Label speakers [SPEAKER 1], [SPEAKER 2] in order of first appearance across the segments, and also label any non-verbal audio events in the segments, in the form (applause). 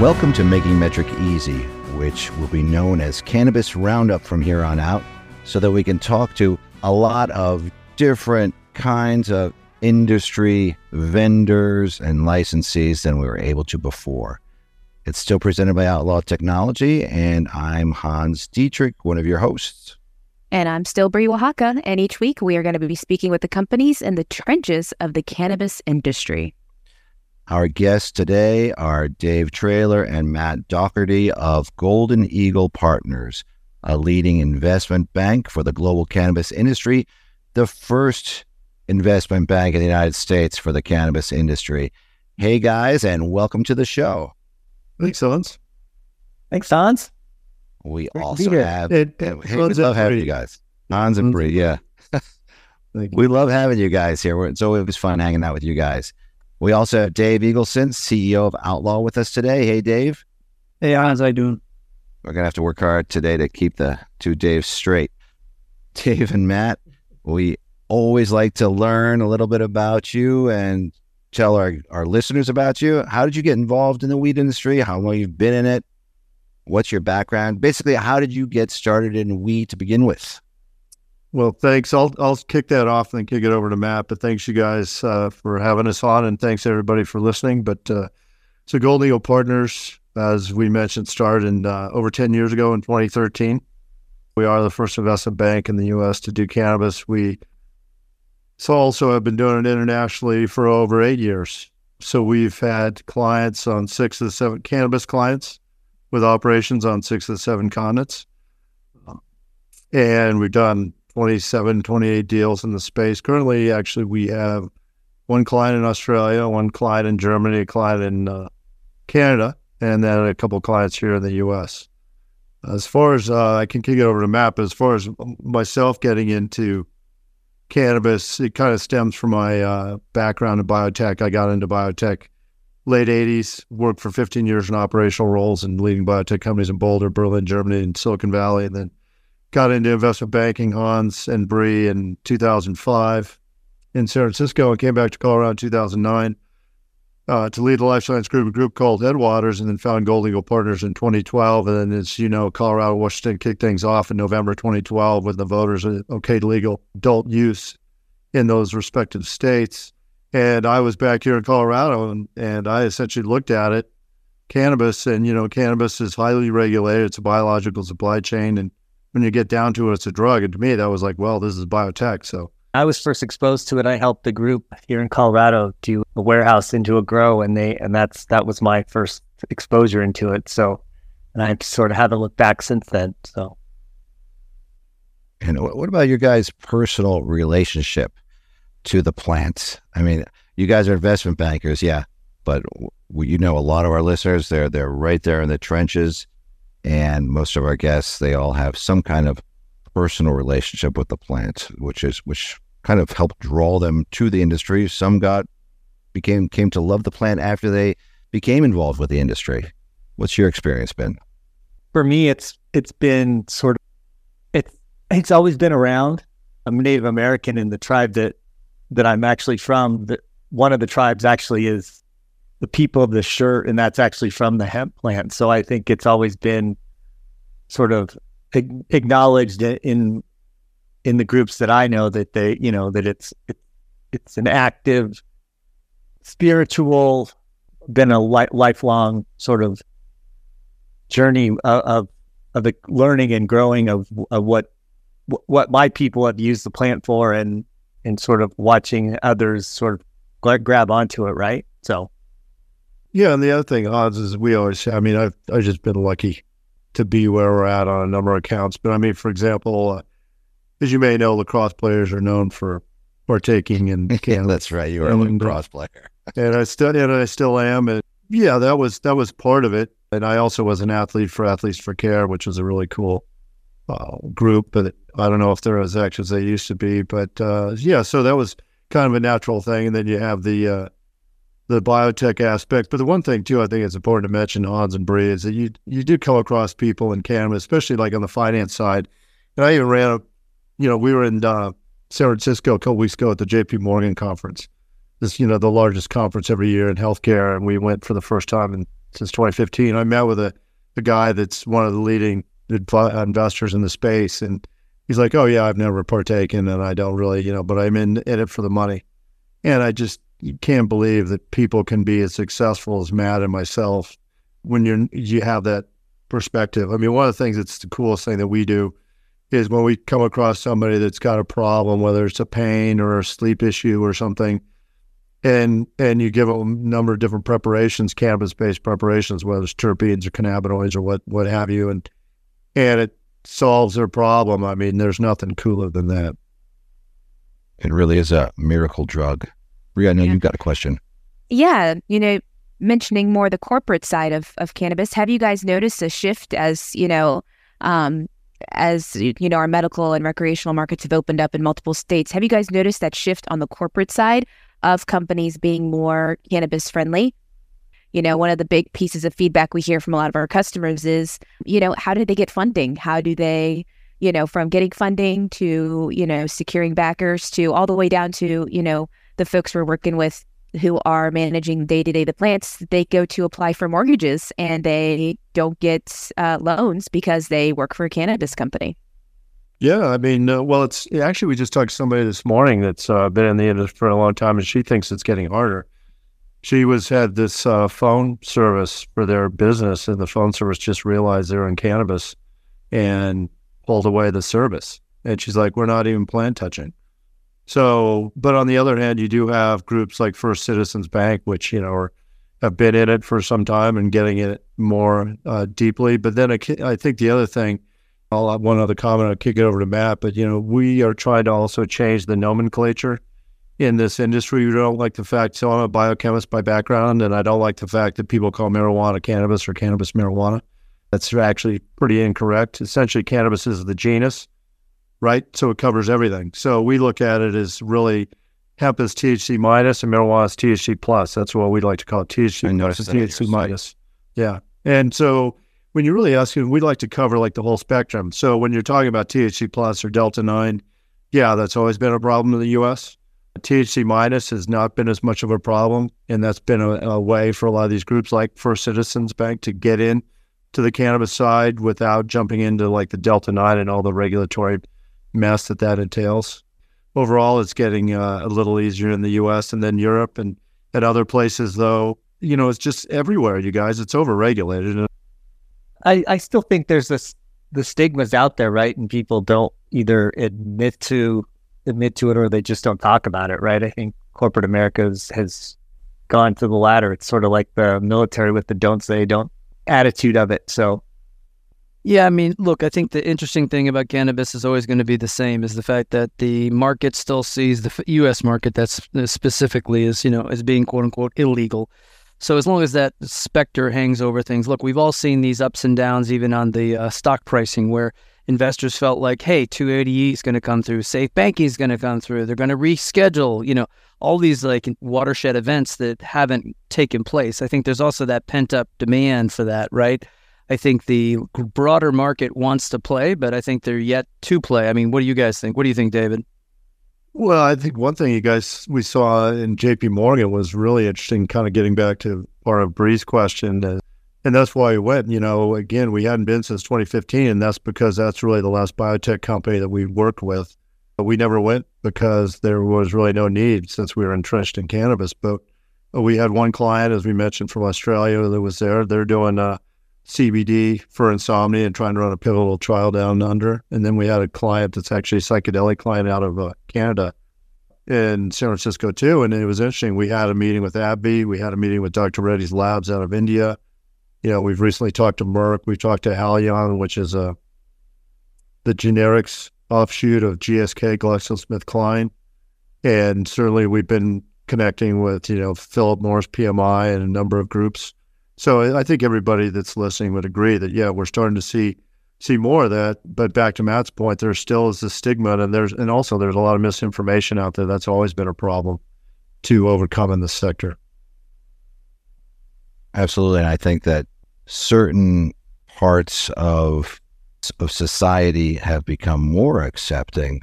[SPEAKER 1] Welcome to Making Metrc Easy, which will be known as Cannabis Roundup from here on out, so that we can talk to a lot of different kinds of industry vendors and licensees than we were able to before. It's still presented by Outlaw Technology, and I'm Hans Dietrich, one of your hosts.
[SPEAKER 2] And I'm still Bree Oaxaca, and each week we are going to be speaking with the companies in the trenches of the cannabis industry.
[SPEAKER 1] Our guests today are Dave Traylor and Matt Daugherty of Golden Eagle Partners, a leading investment bank for the global cannabis industry, the first investment bank in the United States for the cannabis industry. Hey guys, and welcome to the show.
[SPEAKER 3] Thanks, Hans.
[SPEAKER 4] Thanks, Hans.
[SPEAKER 1] We
[SPEAKER 4] Great
[SPEAKER 1] also have
[SPEAKER 3] It-
[SPEAKER 1] hey, we love having you guys. Hans and Bree, yeah. (laughs) We love having you guys here. It's always fun hanging out with you guys. We also have Dave Eagleson, CEO of Outlaw, with us today. Hey, Dave.
[SPEAKER 4] Hey, Hans, how you doing?
[SPEAKER 1] We're gonna have to work hard today to keep the two Daves straight. (laughs) Dave and Matt, we always like to learn a little bit about you and tell our, our listeners about you. How did you get involved in the weed industry? How long you've been in it? What's your background? Basically, how did you get started in weed to begin with?
[SPEAKER 3] Well, thanks. I'll I'll kick that off and then kick it over to Matt. But thanks you guys uh, for having us on, and thanks everybody for listening. But uh, so Golden Eagle Partners, as we mentioned, started in, uh, over ten years ago in 2013. We are the first investment bank in the U.S. to do cannabis. We so also have been doing it internationally for over eight years. So we've had clients on six of the seven cannabis clients with operations on six of the seven continents. and we've done 27, 28 deals in the space. Currently, actually, we have one client in Australia, one client in Germany, a client in uh, Canada, and then a couple clients here in the U.S. As far as uh, I can kick it over to but as far as myself getting into cannabis, it kind of stems from my uh, background in biotech. I got into biotech late 80s, worked for 15 years in operational roles in leading biotech companies in Boulder, Berlin, Germany, and Silicon Valley, and then got into investment banking, Hans and Bree in 2005 in San Francisco and came back to Colorado in 2009 uh, to lead a life science group, a group called Headwaters, and then found Gold Eagle Partners in 2012. And then, as you know, Colorado, Washington kicked things off in November 2012 with the voters okayed legal adult use in those respective states. And I was back here in Colorado and, and I essentially looked at it, cannabis, and, you know, cannabis is highly regulated. It's a biological supply chain. And when you get down to it, it's a drug. And to me, that was like, well, this is biotech. So
[SPEAKER 4] I was first exposed to it. I helped the group here in Colorado do a warehouse into a grow, and they and that's that was my first exposure into it. So, and I sort of haven't looked back since then. So,
[SPEAKER 1] And wh- what about your guys' personal relationship to the plants? I mean, you guys are investment bankers, yeah, but you know a lot of our listeners. They're they're right there in the trenches, and most of our guests they all have some kind of personal relationship with the plant, which is which kind of helped draw them to the industry. Some got became came to love the plant after they became involved with the industry. What's your experience been?
[SPEAKER 4] for me, it's it's been sort of it's it's always been around. I'm Native American, in the tribe that that I'm actually from, that one of the tribes actually is the people of the shirt, and that's actually from the hemp plant. So I think it's always been sort of acknowledged in in the groups that I know that they, you know, that it's it, it's an active, spiritual, been a li- lifelong sort of journey of of, of the learning and growing of, of what what my people have used the plant for, and and sort of watching others sort of grab onto it, right? So
[SPEAKER 3] Yeah, and the other thing, odds is we always. I mean, I've I've just been lucky to be where we're at on a number of accounts. But I mean, for example, uh, as you may know, lacrosse players are known for partaking in (laughs)
[SPEAKER 1] Yeah,
[SPEAKER 3] cannabis,
[SPEAKER 1] that's right. You are a
[SPEAKER 3] uh,
[SPEAKER 1] lacrosse player. (laughs)
[SPEAKER 3] and I still and I still am. And yeah, that was that was part of it. And I also was an athlete for Athletes for Care, which was a really cool uh, group. But I don't know if they're as active as they used to be. But uh, yeah, so that was kind of a natural thing. And then you have the uh, the biotech aspect. But the one thing too, I think it's important to mention, Hans and Bree, is that you you do come across people in Canada, especially like on the finance side. And I even ran a, you know, we were in uh, San Francisco a couple weeks ago at the J.P. Morgan conference. This, you know, the largest conference every year in healthcare, and we went for the first time in since 2015. I met with a, a guy that's one of the leading investors in the space, and he's like, "Oh yeah, I've never partaken, and I don't really, you know, but I'm in, in it for the money." And I just can't believe that people can be as successful as Matt and myself when you're you have that perspective. I mean, one of the things that's the coolest thing that we do is when we come across somebody that's got a problem, whether it's a pain or a sleep issue or something, and and you give them a number of different preparations, cannabis-based preparations, whether it's terpenes or cannabinoids or what what have you, and and it solves their problem. I mean, there's nothing cooler than that.
[SPEAKER 1] It really is a miracle drug. Ria, I know yeah. you've got a question.
[SPEAKER 2] Yeah, you know, mentioning more the corporate side of of cannabis, have you guys noticed a shift as you know? Um, as you know, our medical and recreational markets have opened up in multiple states. Have you guys noticed that shift on the corporate side of companies being more cannabis friendly? You know, one of the big pieces of feedback we hear from a lot of our customers is, you know, how do they get funding? How do they, you know, from getting funding to, you know, securing backers to all the way down to, you know, the folks we're working with who are managing day to day the plants, they go to apply for mortgages and they don't get uh, loans because they work for a cannabis company.
[SPEAKER 3] Yeah, I mean, uh, well, it's actually we just talked to somebody this morning that's uh, been in the industry for a long time, and she thinks it's getting harder. She was had this uh, phone service for their business, and the phone service just realized they're in cannabis and pulled away the service. And she's like, "We're not even plant touching." So, but on the other hand, you do have groups like First Citizens Bank, which you know are, have been in it for some time and getting it more uh, deeply. But then I, I think the other thing, I'll have one other comment. I'll kick it over to Matt. But you know, we are trying to also change the nomenclature in this industry. We don't like the fact. So I'm a biochemist by background, and I don't like the fact that people call marijuana cannabis or cannabis marijuana. That's actually pretty incorrect. Essentially, cannabis is the genus right? So it covers everything. So we look at it as really hemp is THC minus and marijuana is THC plus. That's what we like to call it THC.
[SPEAKER 1] Noticed
[SPEAKER 3] THC minus. Yeah. And so when you're really asking, we like to cover like the whole spectrum. So when you're talking about THC plus or Delta 9, yeah, that's always been a problem in the US. THC minus has not been as much of a problem. And that's been a, a way for a lot of these groups like First Citizens Bank to get in to the cannabis side without jumping into like the Delta 9 and all the regulatory mess that that entails. Overall, it's getting uh, a little easier in the U.S. and then Europe and at other places, though. You know, it's just everywhere, you guys. It's overregulated.
[SPEAKER 4] I, I still think there's this the stigma's out there, right? And people don't either admit to admit to it or they just don't talk about it, right? I think corporate America has, has gone to the latter. It's sort of like the military with the don't say don't attitude of it. So
[SPEAKER 5] yeah, I mean, look, I think the interesting thing about cannabis is always going to be the same is the fact that the market still sees the U.S. market that's uh, specifically is you know as being quote unquote illegal. So as long as that specter hangs over things, look, we've all seen these ups and downs even on the uh, stock pricing where investors felt like, hey, 280E is going to come through, safe banking is going to come through, they're going to reschedule, you know, all these like watershed events that haven't taken place. I think there's also that pent up demand for that, right? I think the broader market wants to play, but I think they're yet to play. I mean, what do you guys think? What do you think, David?
[SPEAKER 3] Well, I think one thing you guys we saw in JP Morgan was really interesting, kind of getting back to part of Bree's question. Uh, and that's why we went. You know, again, we hadn't been since 2015, and that's because that's really the last biotech company that we worked with. But we never went because there was really no need since we were entrenched in cannabis. But we had one client, as we mentioned, from Australia that was there. They're doing uh, CBD for insomnia and trying to run a pivotal trial down under. And then we had a client that's actually a psychedelic client out of uh, Canada in San Francisco too. And it was interesting. We had a meeting with AbbVie. We had a meeting with Dr. Reddy's labs out of India. You know, we've recently talked to Merck. We've talked to Haleon, which is a uh, the generics offshoot of GSK, GlaxoSmithKline. And certainly we've been connecting with, you know, Philip Morris PMI and a number of groups so I think everybody that's listening would agree that yeah, we're starting to see see more of that. But back to Matt's point, there still is a stigma, and there's and also there's a lot of misinformation out there. That's always been a problem to overcome in this sector.
[SPEAKER 1] Absolutely, and I think that certain parts of of society have become more accepting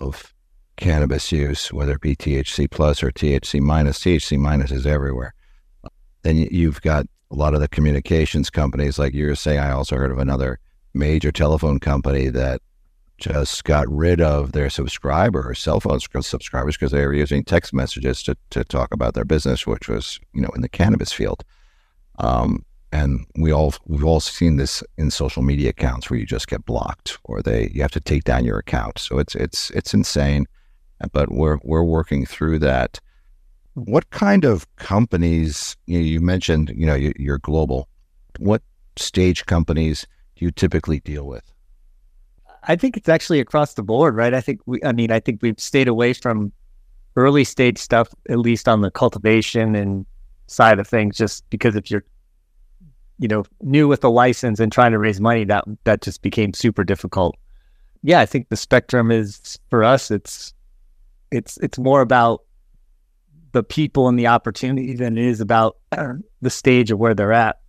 [SPEAKER 1] of cannabis use, whether it be THC plus or THC minus. THC minus is everywhere then you've got a lot of the communications companies, like you were saying, I also heard of another major telephone company that just got rid of their subscribers, cell phone subscribers, because they were using text messages to, to talk about their business, which was, you know, in the cannabis field. Um, and we all we've all seen this in social media accounts where you just get blocked or they you have to take down your account. So it's it's it's insane, but we're we're working through that. What kind of companies you, know, you mentioned? You know, you, you're global. What stage companies do you typically deal with?
[SPEAKER 4] I think it's actually across the board, right? I think we, I mean, I think we've stayed away from early stage stuff, at least on the cultivation and side of things, just because if you're you know, new with the license and trying to raise money, that that just became super difficult. Yeah, I think the spectrum is for us. It's it's it's more about the people and the opportunity than it is about uh, the stage of where they're at.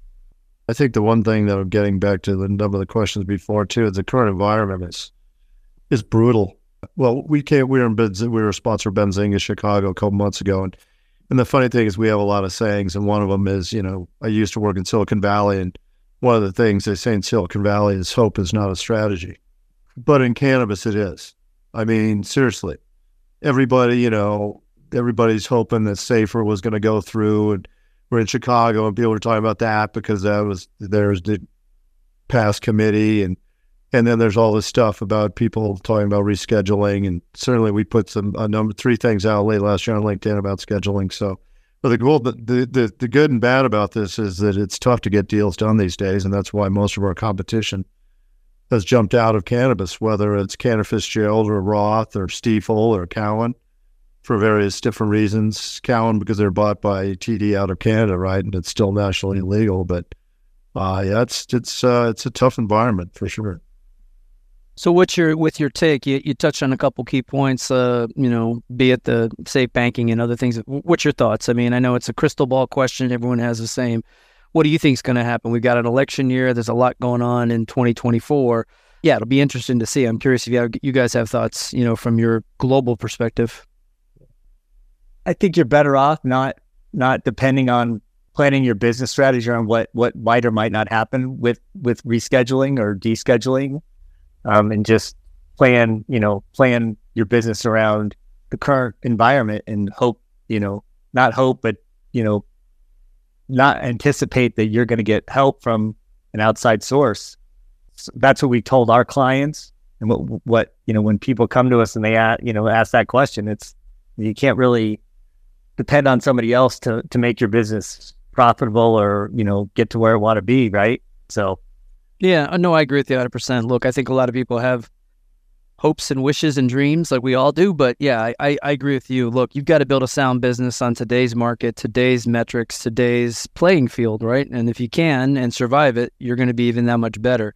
[SPEAKER 3] I think the one thing that I'm getting back to the number of the questions before too is the current environment is is brutal. Well, we came we were in Benz, we were sponsored Benzinga Chicago a couple months ago, and and the funny thing is, we have a lot of sayings, and one of them is, you know, I used to work in Silicon Valley, and one of the things they say in Silicon Valley is hope is not a strategy, but in cannabis it is. I mean, seriously, everybody, you know, everybody's hoping that Safer was going to go through, and we're in Chicago, and people were talking about that because that was there's the past committee, and and then there's all this stuff about people talking about rescheduling, and certainly we put some a number three things out late last year on LinkedIn about scheduling. So, but the cool, the, the the good and bad about this is that it's tough to get deals done these days, and that's why most of our competition has jumped out of cannabis, whether it's Cantor Fitzgerald or Roth or Stifel or Cowen, for various different reasons. Cowen because they're bought by TD out of Canada, right, and it's still nationally illegal, but. Uh, yeah, it's it's uh, it's a tough environment for sure.
[SPEAKER 5] So, what's your with your take? You, you touched on a couple key points. Uh, you know, be it the safe banking and other things. What's your thoughts? I mean, I know it's a crystal ball question. Everyone has the same. What do you think is going to happen? We've got an election year. There's a lot going on in 2024. Yeah, it'll be interesting to see. I'm curious if you, have, you guys have thoughts. You know, from your global perspective.
[SPEAKER 4] I think you're better off not not depending on planning your business strategy on what what might or might not happen with with rescheduling or descheduling um, and just plan, you know, plan your business around the current environment and hope, you know, not hope, but, you know, not anticipate that you're going to get help from an outside source. So that's what we told our clients. And what, what, you know, when people come to us and they, ask, you know, ask that question, it's, you can't really depend on somebody else to, to make your business profitable or, you know, get to where it want to be. Right. So,
[SPEAKER 5] yeah, uh, no, I agree with you 100%. Look, I think a lot of people have hopes and wishes and dreams like we all do. But yeah, I, I agree with you. Look, you've got to build a sound business on today's market, today's metrics, today's playing field, right? And if you can and survive it, you're going to be even that much better.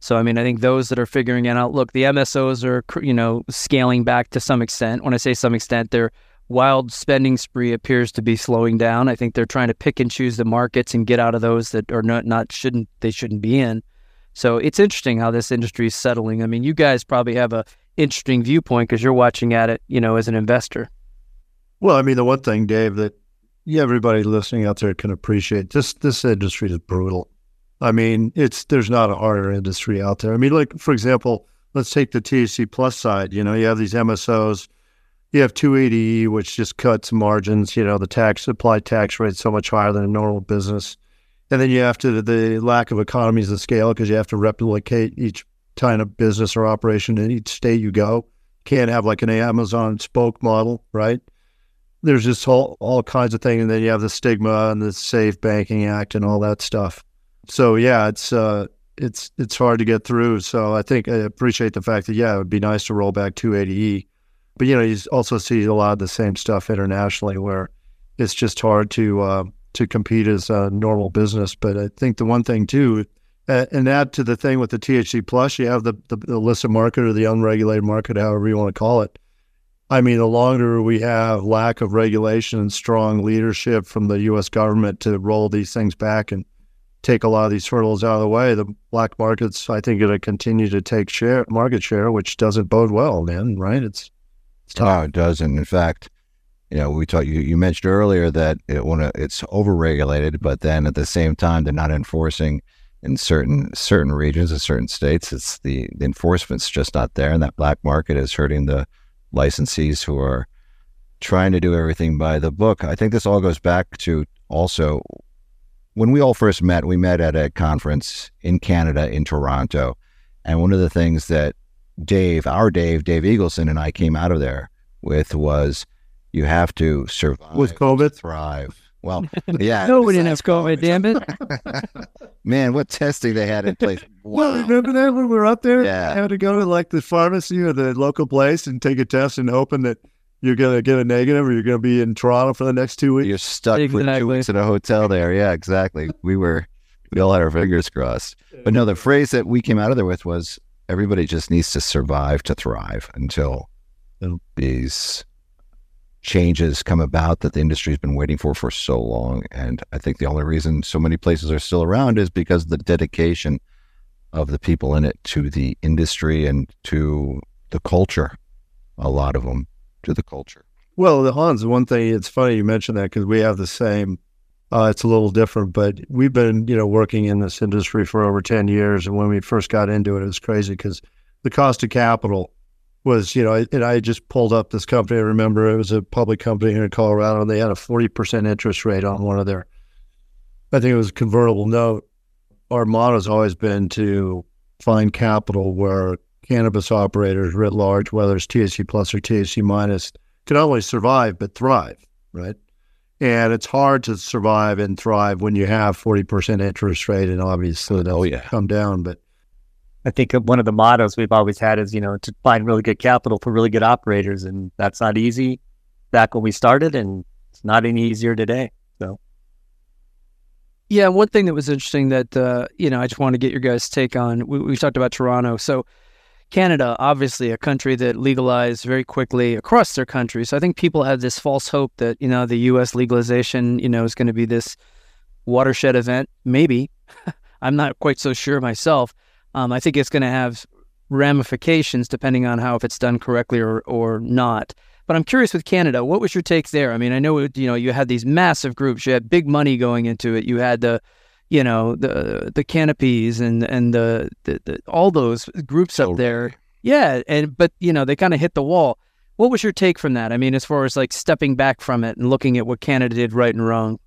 [SPEAKER 5] So, I mean, I think those that are figuring it out, look, the MSOs are, you know, scaling back to some extent. When I say some extent, their wild spending spree appears to be slowing down. I think they're trying to pick and choose the markets and get out of those that are not, not shouldn't, they shouldn't be in. So it's interesting how this industry is settling. I mean, you guys probably have a interesting viewpoint because you're watching at it, you know, as an investor.
[SPEAKER 3] Well, I mean, the one thing, Dave, that yeah, everybody listening out there can appreciate this this industry is brutal. I mean, it's there's not a harder industry out there. I mean, like for example, let's take the THC plus side. You know, you have these MSOs, you have 280E, which just cuts margins. You know, the tax applied tax rate so much higher than a normal business. And then you have to the lack of economies of scale because you have to replicate each kind of business or operation in each state you go. Can't have like an Amazon spoke model, right? There's just all, all kinds of things, and then you have the stigma and the Safe Banking Act and all that stuff. So yeah, it's uh, it's it's hard to get through. So I think I appreciate the fact that yeah, it would be nice to roll back 280E, but you know you also see a lot of the same stuff internationally where it's just hard to uh, to compete as a normal business. But I think the one thing too, and add to the thing with the THC plus, you have the, the, illicit market or the unregulated market, however you want to call it. I mean, the longer we have lack of regulation and strong leadership from the U.S. government to roll these things back and take a lot of these hurdles out of the way, the black markets, I think, going to continue to take share, market share, which doesn't bode well, man. Right? It's,
[SPEAKER 1] it's it doesn't. In fact, you know, we talked. You, you mentioned earlier that it, when it's overregulated, but then at the same time they're not enforcing in certain certain regions and certain states. It's the, the enforcement's just not there, and that black market is hurting the licensees who are trying to do everything by the book. I think this all goes back to also when we all first met. We met at a conference in Canada in Toronto, and one of the things that Dave, our Dave, Dave Eagleson, and I came out of there with was you have to survive
[SPEAKER 3] with COVID,
[SPEAKER 1] thrive. Well, (laughs) yeah.
[SPEAKER 5] no, we didn't have COVID, damn
[SPEAKER 1] it. (laughs) Man, what testing they had in place.
[SPEAKER 3] Wow. (laughs) Well, remember that when we were up there? Yeah. I had to go to like the pharmacy or the local place and take a test and hoping that you're going to get a negative or you're going to be in Toronto for the next two weeks.
[SPEAKER 1] You're stuck exactly. for two weeks in a hotel there. Yeah, exactly. We were, we all had our fingers crossed. But no, the phrase that we came out of there with was everybody just needs to survive to thrive until these changes come about that the industry's been waiting for for so long. And I think the only reason so many places are still around is because of the dedication of the people in it to the industry and to the culture. A lot of them to the culture.
[SPEAKER 3] Well, the Hans, one thing, it's funny you mentioned that because we have the same, uh, it's a little different, but we've been, you know, working in this industry for over 10 years. And when we first got into it, it was crazy because the cost of capital was, you know, and I just pulled up this company. I remember it was a public company here in Colorado, and they had a 40% interest rate on one of their, I think it was a convertible note. Our motto has always been to find capital where cannabis operators writ large, whether it's THC plus or THC minus, can not only survive, but thrive, right? And it's hard to survive and thrive when you have 40% interest rate and obviously they'll oh, yeah. come down. But
[SPEAKER 4] I think one of the mottos we've always had is, you know, to find really good capital for really good operators. And that's not easy back when we started, and it's not any easier today. So,
[SPEAKER 5] yeah, one thing that was interesting that, uh, you know, I just want to get your guys' take on, we, we talked about Toronto. So, Canada, obviously a country that legalized very quickly across their country. So I think people had this false hope that, you know, the US legalization, you know, is going to be this watershed event. Maybe. (laughs) I'm not quite so sure myself. Um, I think it's going to have ramifications depending on how if it's done correctly or, or not. But I'm curious with Canada, what was your take there? I mean, I know you know you had these massive groups, you had big money going into it, you had the you know the the canopies and and the, the, the all those groups up there. Yeah, and but you know they kind of hit the wall. What was your take from that? I mean, as far as like stepping back from it and looking at what Canada did right and wrong.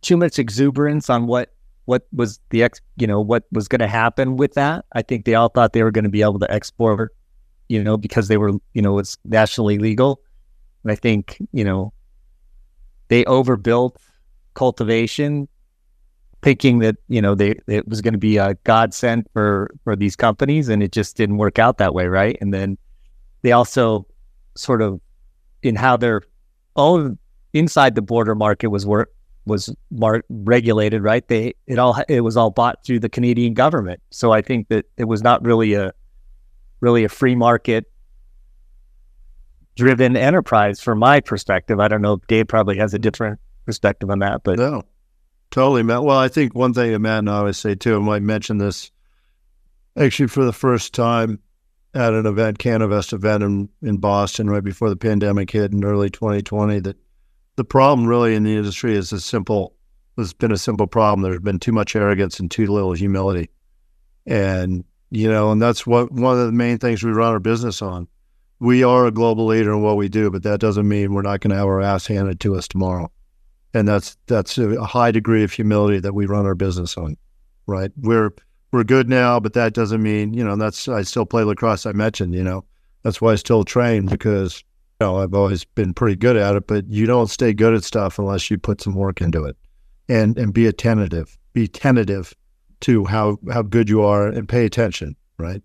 [SPEAKER 4] Too much exuberance on what what was the ex you know what was going to happen with that. I think they all thought they were going to be able to export, you know, because they were you know it's nationally legal. And I think you know they overbuilt cultivation thinking that you know they it was going to be a godsend for for these companies, and it just didn't work out that way, right? And then they also sort of in how their own inside the border market was work was mar- regulated, right? They it all it was all bought through the Canadian government, so I think that it was not really a really a free market driven enterprise from my perspective. I don't know. Dave probably has a different perspective on that, but
[SPEAKER 3] no, Totally, Matt. Well, I think one thing that Matt and I always say too, I might mention this actually for the first time at an event, Canavest event in, in Boston right before the pandemic hit in early 2020, that the problem really in the industry is a simple, has been a simple problem. There's been too much arrogance and too little humility. And, you know, and that's what one of the main things we run our business on. We are a global leader in what we do, but that doesn't mean we're not going to have our ass handed to us tomorrow and that's that's a high degree of humility that we run our business on. Right? We're we're good now, but that doesn't mean you know. That's I still play lacrosse. I mentioned you know that's why I still train because you know I've always been pretty good at it. But you don't stay good at stuff unless you put some work into it, and and be attentive, be tentative to how how good you are, and pay attention. Right?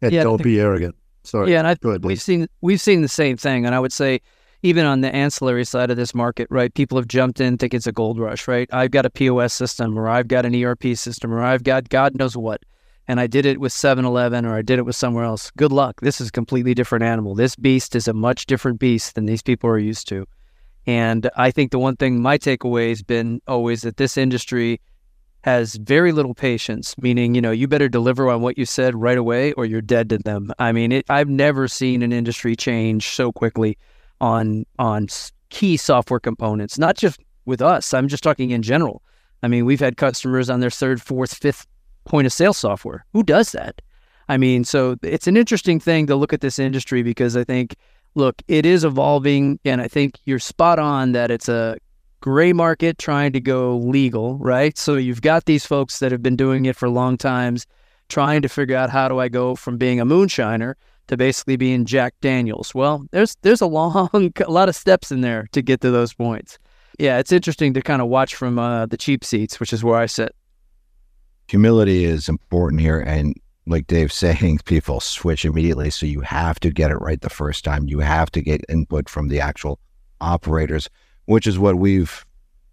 [SPEAKER 3] And yeah, don't be arrogant. Sorry.
[SPEAKER 5] Yeah, and I, we've seen we've seen the same thing, and I would say even on the ancillary side of this market, right? People have jumped in, think it's a gold rush, right? I've got a POS system or I've got an ERP system or I've got God knows what. And I did it with 7 Eleven or I did it with somewhere else. Good luck. This is a completely different animal. This beast is a much different beast than these people are used to. And I think the one thing my takeaway has been always that this industry has very little patience, meaning, you know, you better deliver on what you said right away or you're dead to them. I mean, it, I've never seen an industry change so quickly on on key software components, not just with us. I'm just talking in general. I mean, we've had customers on their third, fourth, fifth point of sale software. Who does that? I mean, so it's an interesting thing to look at this industry because I think, look, it is evolving. And I think you're spot on that it's a gray market trying to go legal, right? So you've got these folks that have been doing it for long times, trying to figure out how do I go from being a moonshiner to basically being Jack Daniels. Well, there's there's a long (laughs) a lot of steps in there to get to those points. Yeah, it's interesting to kind of watch from uh, the cheap seats, which is where I sit.
[SPEAKER 1] Humility is important here, and like Dave's (laughs) saying, people switch immediately. So you have to get it right the first time. You have to get input from the actual operators, which is what we've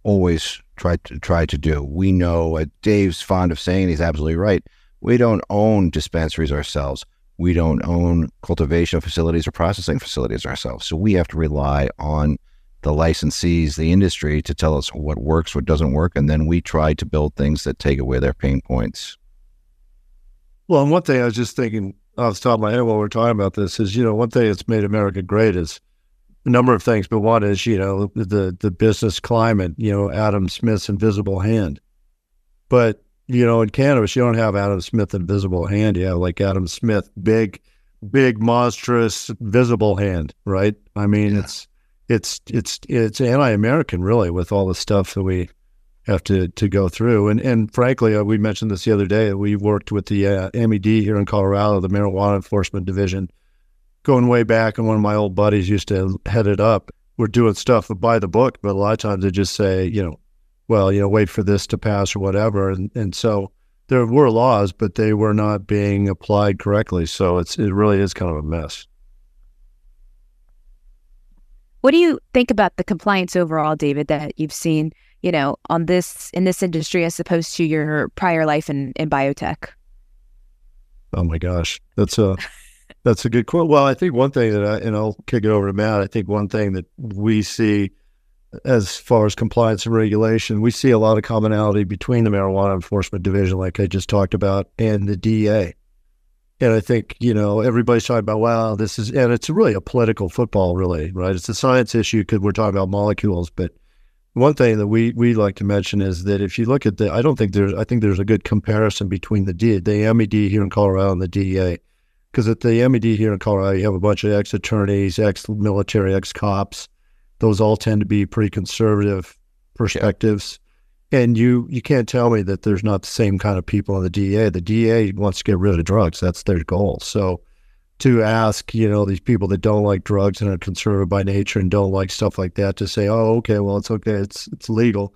[SPEAKER 1] always tried to try to do. We know uh, Dave's fond of saying he's absolutely right. We don't own dispensaries ourselves. We don't own cultivation facilities or processing facilities ourselves. So we have to rely on the licensees, the industry to tell us what works, what doesn't work. And then we try to build things that take away their pain points.
[SPEAKER 3] Well, and one thing I was just thinking off the top of my head while we're talking about this is, you know, one thing that's made America great is a number of things, but one is, you know, the the business climate, you know, Adam Smith's invisible hand. But, you know, in cannabis, you don't have Adam Smith invisible hand. You have like Adam Smith, big, big, monstrous, visible hand, right? I mean, yeah. it's it's it's it's anti-American, really, with all the stuff that we have to to go through. And and frankly, uh, we mentioned this the other day. We worked with the uh, MED here in Colorado, the Marijuana Enforcement Division, going way back. And one of my old buddies used to head it up. We're doing stuff by the book, but a lot of times they just say, you know, well, you know, wait for this to pass or whatever. And and so there were laws, but they were not being applied correctly. So it's it really is kind of a mess.
[SPEAKER 2] What do you think about the compliance overall, David, that you've seen, you know, on this in this industry as opposed to your prior life in, in biotech?
[SPEAKER 3] Oh my gosh. That's a that's a good quote. Well, I think one thing that I and I'll kick it over to Matt, I think one thing that we see as far as compliance and regulation, we see a lot of commonality between the marijuana enforcement division, like I just talked about, and the DEA. And I think, you know, everybody's talking about, wow, this is, and it's really a political football, really, right? It's a science issue because we're talking about molecules. But one thing that we, we like to mention is that if you look at the, I don't think there's, I think there's a good comparison between the, D, the MED here in Colorado and the DEA. Because at the MED here in Colorado, you have a bunch of ex attorneys, ex military, ex cops. Those all tend to be pretty conservative perspectives. And you you can't tell me that there's not the same kind of people in the DA. The DA wants to get rid of drugs. That's their goal. So to ask, you know, these people that don't like drugs and are conservative by nature and don't like stuff like that to say, oh, okay, well, it's okay, it's it's legal.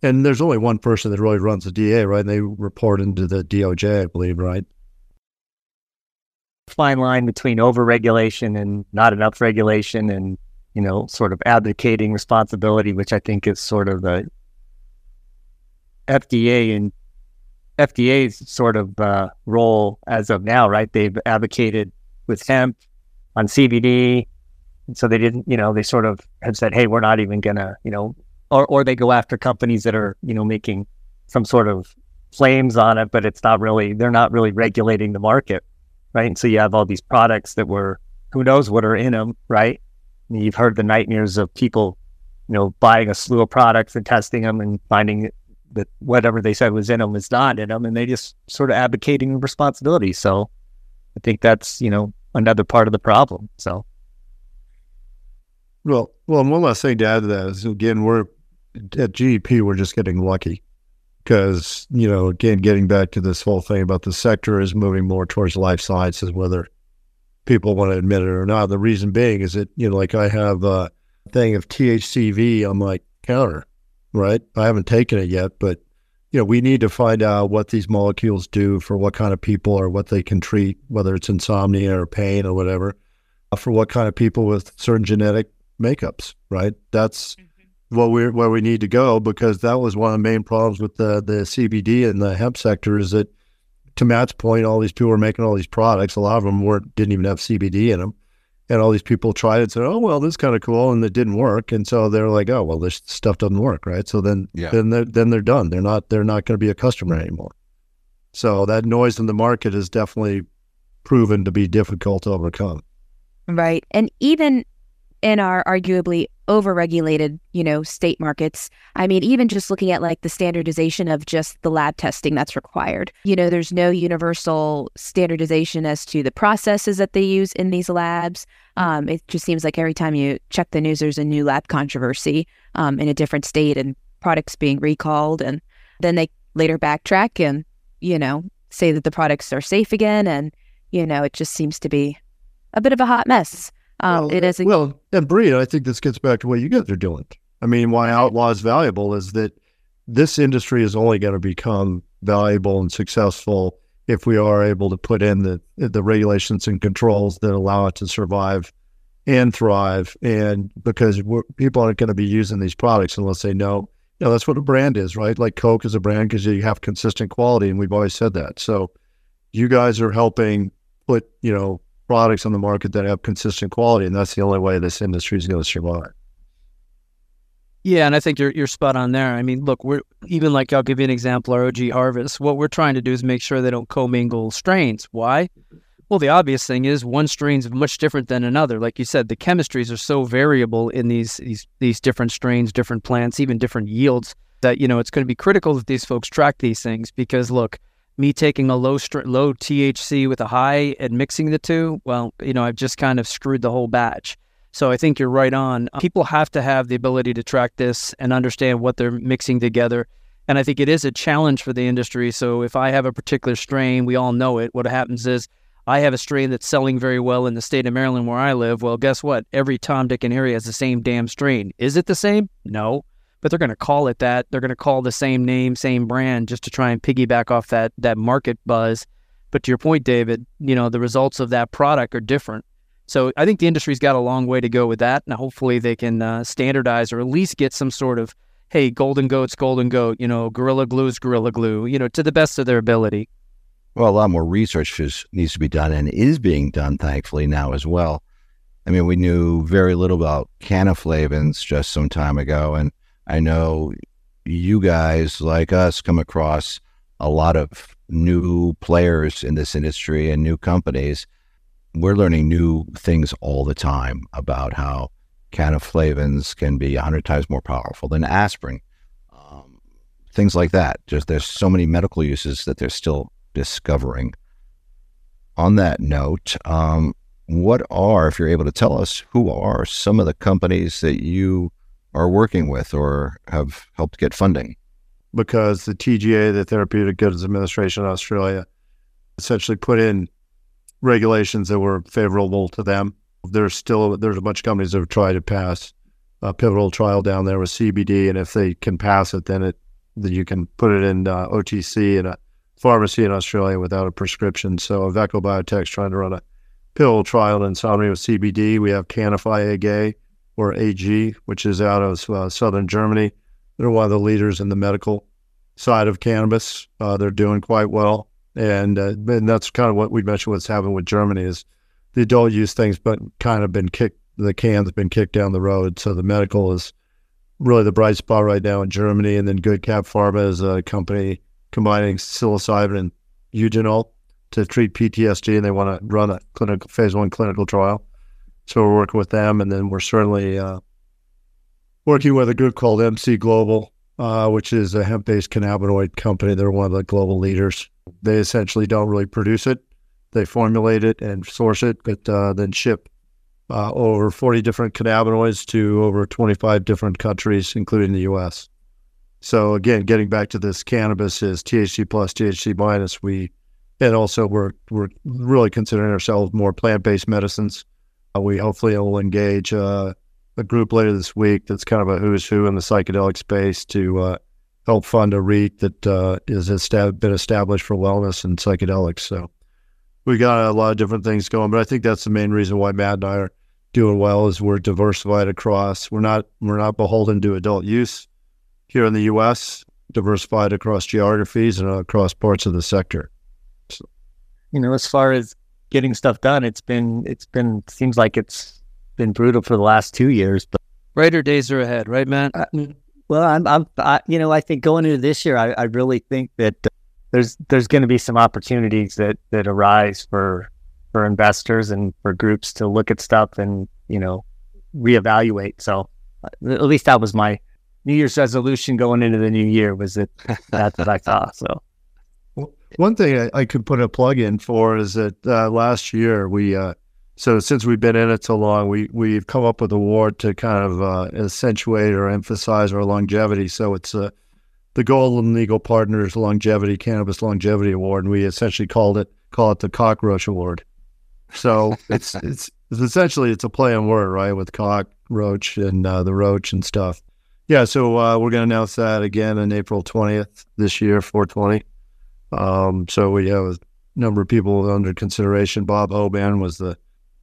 [SPEAKER 3] And there's only one person that really runs the DA, right? And they report into the DOJ, I believe, right?
[SPEAKER 4] Fine line between overregulation and not enough regulation, and you know, sort of advocating responsibility, which I think is sort of the FDA and FDA's sort of uh, role as of now, right? They've advocated with hemp on CBD. And so they didn't, you know, they sort of have said, hey, we're not even going to, you know, or, or they go after companies that are, you know, making some sort of claims on it, but it's not really, they're not really regulating the market, right? And so you have all these products that were, who knows what are in them, right? You've heard the nightmares of people, you know, buying a slew of products and testing them and finding that whatever they said was in them is not in them, and they just sort of advocating responsibility. So I think that's you know another part of the problem. So.
[SPEAKER 3] Well, well, and one last thing to add to that is again, we're at GEP, we're just getting lucky because, you know, again, getting back to this whole thing about the sector is moving more towards life sciences, whether people want to admit it or not. The reason being is that, you know, like I have a thing of THCV on my counter right? I haven't taken it yet, but you know, we need to find out what these molecules do for what kind of people or what they can treat, whether it's insomnia or pain or whatever, uh, for what kind of people with certain genetic makeups, right? That's mm-hmm. what we're where we need to go because that was one of the main problems with the the CBD and the hemp sector is that to Matt's point, all these people were making all these products. A lot of them weren't didn't even have CBD in them and all these people tried it and said, "Oh well, this is kind of cool," and it didn't work, and so they're like, "Oh well, this stuff doesn't work, right?" So then, yeah. then they're then they're done. They're not they're not going to be a customer anymore. So that noise in the market is definitely proven to be difficult to overcome.
[SPEAKER 2] Right, and even in our arguably overregulated, you know, state markets. I mean, even just looking at like the standardization of just the lab testing that's required. You know, there's no universal standardization as to the processes that they use in these labs. Um, it just seems like every time you check the news, there's a new lab controversy um, in a different state and products being recalled. And then they later backtrack and, you know, say that the products are safe again. And, you know, it just seems to be a bit of a hot mess. Um,
[SPEAKER 3] well,
[SPEAKER 2] it is. A-
[SPEAKER 3] well, and Bree, I think this gets back to what you guys are doing. I mean, why Outlaw is valuable is that this industry is only going to become valuable and successful if we are able to put in the the regulations and controls that allow it to survive and thrive. And because people aren't going to be using these products unless they know, you know, that's what a brand is, right? Like Coke is a brand because you have consistent quality, and we've always said that. So, you guys are helping put, you know, products on the market that have consistent quality, and that's the only way this industry is going to survive.
[SPEAKER 5] Yeah, and I think you're you're spot on there. I mean, look, we're even like I'll give you an example. Our OG Harvest. What we're trying to do is make sure they don't commingle strains. Why? Well, the obvious thing is one strain's much different than another. Like you said, the chemistries are so variable in these these these different strains, different plants, even different yields. That you know it's going to be critical that these folks track these things because look, me taking a low str- low THC with a high and mixing the two, well, you know, I've just kind of screwed the whole batch. So I think you're right on. Uh, people have to have the ability to track this and understand what they're mixing together. And I think it is a challenge for the industry. So if I have a particular strain, we all know it. What happens is I have a strain that's selling very well in the state of Maryland where I live. Well, guess what? Every Tom, Dick, and Harry has the same damn strain. Is it the same? No but they're going to call it that. They're going to call the same name, same brand, just to try and piggyback off that that market buzz. But to your point, David, you know the results of that product are different. So I think the industry's got a long way to go with that, and hopefully they can uh, standardize or at least get some sort of, hey, Golden Goat's Golden Goat, you know, Gorilla Glue's Gorilla Glue, you know, to the best of their ability.
[SPEAKER 1] Well, a lot more research is, needs to be done and is being done, thankfully, now as well. I mean, we knew very little about canaflavins just some time ago, and I know you guys, like us, come across a lot of new players in this industry and new companies. We're learning new things all the time about how canaflavins can be 100 times more powerful than aspirin. Um, things like that. Just there's so many medical uses that they're still discovering. On that note, um, what are, if you're able to tell us, who are some of the companies that you are working with or have helped get funding?
[SPEAKER 3] Because the TGA, the Therapeutic Goods Administration in Australia, essentially put in regulations that were favorable to them. There's still there's a bunch of companies that have tried to pass a pivotal trial down there with CBD, and if they can pass it, then it then you can put it in uh, OTC in a pharmacy in Australia without a prescription. So Avecho Biotech's trying to run a pivotal trial in insomnia with CBD. We have Canify AG, or AG, which is out of uh, southern Germany. They're one of the leaders in the medical side of cannabis. Uh, they're doing quite well, and uh, and that's kind of what we mentioned. What's happened with Germany is the adult use things, but kind of been kicked. The can's been kicked down the road. So the medical is really the bright spot right now in Germany, and then Good Cap Pharma is a company combining psilocybin and eugenol to treat PTSD, and they want to run a clinical phase one clinical trial. So we're working with them, and then we're certainly uh, working with a group called MC Global, uh, which is a hemp-based cannabinoid company. They're one of the global leaders. They essentially don't really produce it; they formulate it and source it, but uh, then ship uh, over 40 different cannabinoids to over 25 different countries, including the U.S. So again, getting back to this, cannabis is THC plus, THC minus. We and also we're we're really considering ourselves more plant-based medicines we hopefully will engage uh, a group later this week that's kind of a who's who in the psychedelic space to uh, help fund a REIT that uh, is estab- been established for wellness and psychedelics. So we got a lot of different things going, but I think that's the main reason why Matt and I are doing well is we're diversified across. We're not we're not beholden to adult use here in the U.S. Diversified across geographies and across parts of the sector.
[SPEAKER 4] So. You know, as far as getting stuff done. It's been it's been seems like it's been brutal for the last two years, but
[SPEAKER 5] brighter days are ahead, right, Matt? Uh,
[SPEAKER 4] well, I'm I'm I, you know I think going into this year, I, I really think that uh, there's there's going to be some opportunities that that arise for for investors and for groups to look at stuff and you know reevaluate. So At least that was my New Year's resolution going into the new year. Was it that (laughs) that's what I thought. So
[SPEAKER 3] one thing I, I, could put a plug in for is that uh, last year we, uh, so since we've been in it so long, we we've come up with a award to kind of uh, accentuate or emphasize our longevity. So it's uh, the Golden Eagle Partners Longevity Cannabis Longevity Award, and we essentially called it call it the Cockroach Award. So (laughs) it's it's, it's essentially it's a play on word, right, with cockroach and uh, the roach and stuff. Yeah, so uh, we're going to announce that again on April twentieth this year, four twenty. Um, so we have a number of people under consideration. Bob Hoban was the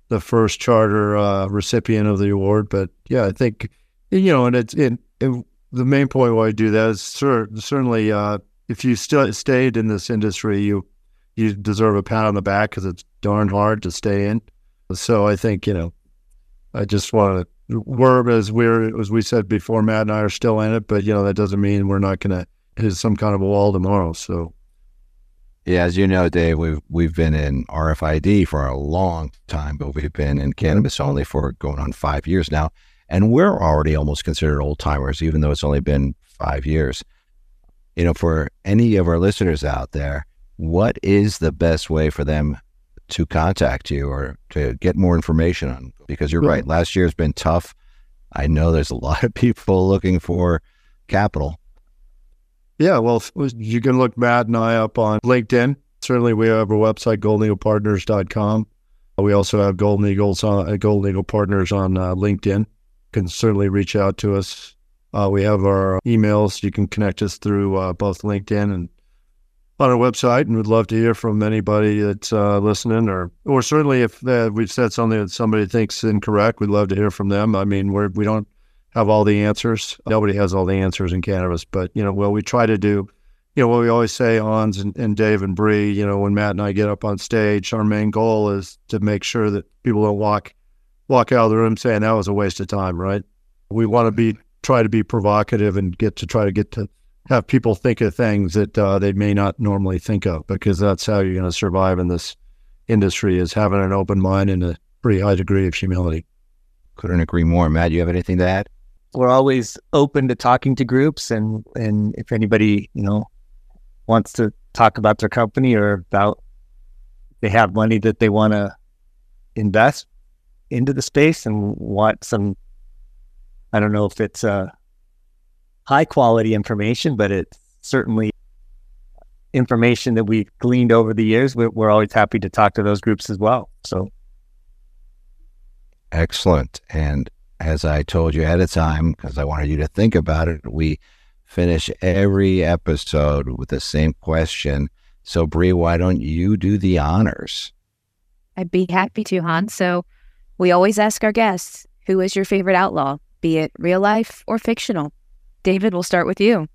[SPEAKER 3] the first charter uh, recipient of the award, but yeah, I think you know, and it's it, it, the main point why I do that is cer- certainly uh, if you still stayed in this industry, you you deserve a pat on the back because it's darn hard to stay in. So I think you know, I just want to. We're as we're as we said before, Matt and I are still in it, but you know that doesn't mean we're not going to hit some kind of a wall tomorrow. So
[SPEAKER 1] yeah, as you know, Dave, we've we've been in RFID for a long time, but we've been in cannabis only for going on five years now, and we're already almost considered old timers, even though it's only been five years. You know, for any of our listeners out there, what is the best way for them to contact you or to get more information on? Because you're right, last year has been tough. I know there's a lot of people looking for capital.
[SPEAKER 3] Yeah, well, you can look Matt and I up on LinkedIn. Certainly, we have our website, goldeneaglepartners.com. We also have Golden Eagles on uh, Golden Eagle Partners on uh, LinkedIn. You can certainly reach out to us. Uh, we have our emails. You can connect us through uh, both LinkedIn and on our website, and we'd love to hear from anybody that's uh, listening, or or certainly if uh, we've said something that somebody thinks incorrect, we'd love to hear from them. I mean, we're we don't have all the answers. Nobody has all the answers in cannabis, but you know, well, we try to do, you know, what we always say, Hans and, and Dave and Bree. You know, when Matt and I get up on stage, our main goal is to make sure that people don't walk walk out of the room saying that was a waste of time, right? We want to be try to be provocative and get to try to get to have people think of things that uh, they may not normally think of because that's how you're going to survive in this industry is having an open mind and a pretty high degree of humility.
[SPEAKER 1] Couldn't agree more. Matt, you have anything to add?
[SPEAKER 4] We're always open to talking to groups and, and if anybody, you know, wants to talk about their company or about they have money that they want to invest into the space and want some I don't know if it's uh high quality information, but it's certainly information that we've gleaned over the years. We're, we're always happy to talk to those groups as well. So
[SPEAKER 1] excellent. And as I told you ahead of time, because I wanted you to think about it, we finish every episode with the same question. So, Bree, why don't you do the honors?
[SPEAKER 2] I'd be happy to, Hans. So, we always ask our guests, who is your favorite outlaw, be it real life or fictional? David, we'll start with you.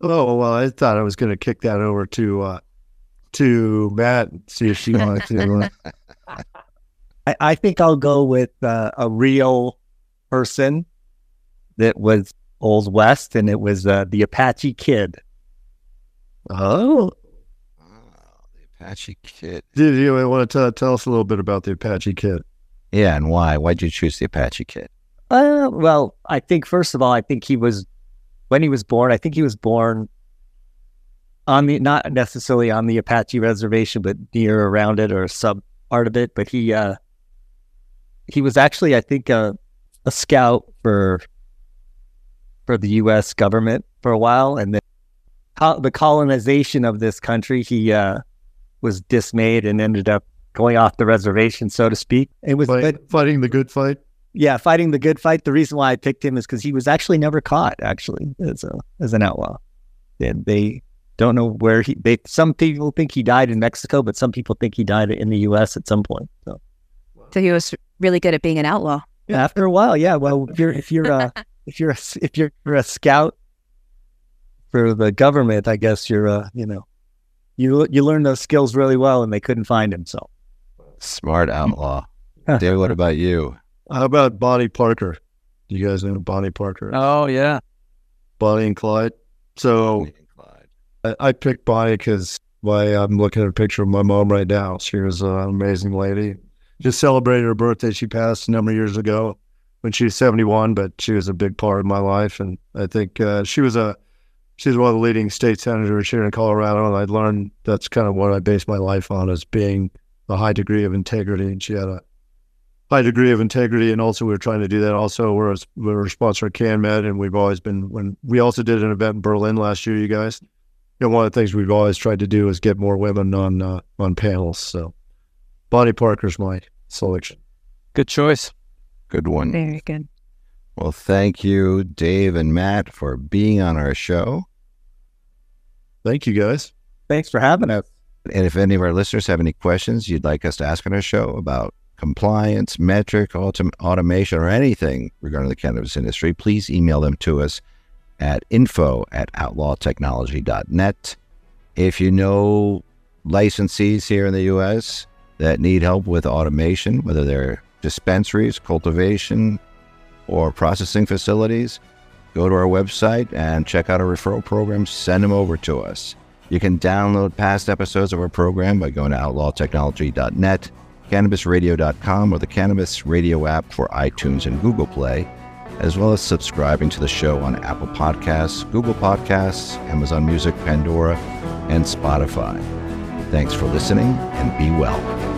[SPEAKER 3] Oh well, I thought I was going to kick that over to uh, to Matt and see if she wanted to. (laughs)
[SPEAKER 4] I, I, think I'll go with uh, a real person that was Old West, and it was uh, the Apache Kid.
[SPEAKER 3] Oh.
[SPEAKER 1] oh, the Apache Kid.
[SPEAKER 3] Did you want to tell us a little bit about the Apache Kid?
[SPEAKER 1] Yeah, and why? Why'd you choose the Apache Kid?
[SPEAKER 4] Uh, well, I think first of all, I think he was when he was born, I think he was born on the not necessarily on the Apache reservation, but near around it or sub part of it. But he uh, he was actually, I think, a, a scout for for the U.S. government for a while, and then co- the colonization of this country, he uh, was dismayed and ended up going off the reservation, so to speak. It was
[SPEAKER 3] Fight, but, fighting the good fight
[SPEAKER 4] yeah, fighting the good fight. The reason why I picked him is because he was actually never caught, actually, as a as an outlaw. And they don't know where he. They some people think he died in Mexico, but some people think he died in the U.S. at some point. So,
[SPEAKER 2] so he was really good at being an outlaw.
[SPEAKER 4] Yeah, after a while, yeah. Well, if you're if you're uh, (laughs) a if you're a, if you're a scout for the government, I guess you're a you know you you learn those skills really well, and they couldn't find him. So
[SPEAKER 1] smart outlaw. David, what about you?
[SPEAKER 3] How about Bonnie Parker? You guys know Bonnie Parker?
[SPEAKER 5] Oh yeah,
[SPEAKER 3] Bonnie and Clyde. So and Clyde. I, I, picked Bonnie because why I'm looking at a picture of my mom right now. She was uh, an amazing lady. Just celebrated her birthday. She passed a number of years ago. when she was 71, but she was a big part of my life. And I think uh, she was a she's one of the leading state senators here in Colorado, and I learned that's kind of what I base my life on as being a high degree of integrity. And she had a high degree of integrity, and also we were trying to do that. Also, we're a, we're a sponsor of CanMed, and we've always been when we also did an event in Berlin last year. You guys, one of the things we've always tried to do is get more women on uh, on panels. So, Bonnie Parker's my selection.
[SPEAKER 5] Good choice.
[SPEAKER 1] Good one.
[SPEAKER 2] Very good.
[SPEAKER 1] Well, thank you, Dave and Matt, for being on our show.
[SPEAKER 3] Thank you, guys.
[SPEAKER 4] Thanks for having us.
[SPEAKER 1] And if any of our listeners have any questions you'd like us to ask on our show about compliance, Metrc, autom- automation, or anything regarding the cannabis industry, please email them to us at info at outlawtechnology.net. If you know licensees here in the U.S. that need help with automation, whether they're dispensaries, cultivation, or processing facilities, go to our website and check out our referral program. Send them over to us. You can download past episodes of our program by going to outlawtechnology.net, cannabisradio.com, or the Cannabis Radio app for iTunes and Google Play, as well as subscribing to the show on Apple Podcasts, Google Podcasts, Amazon Music, Pandora, and Spotify. Thanks for listening and be well.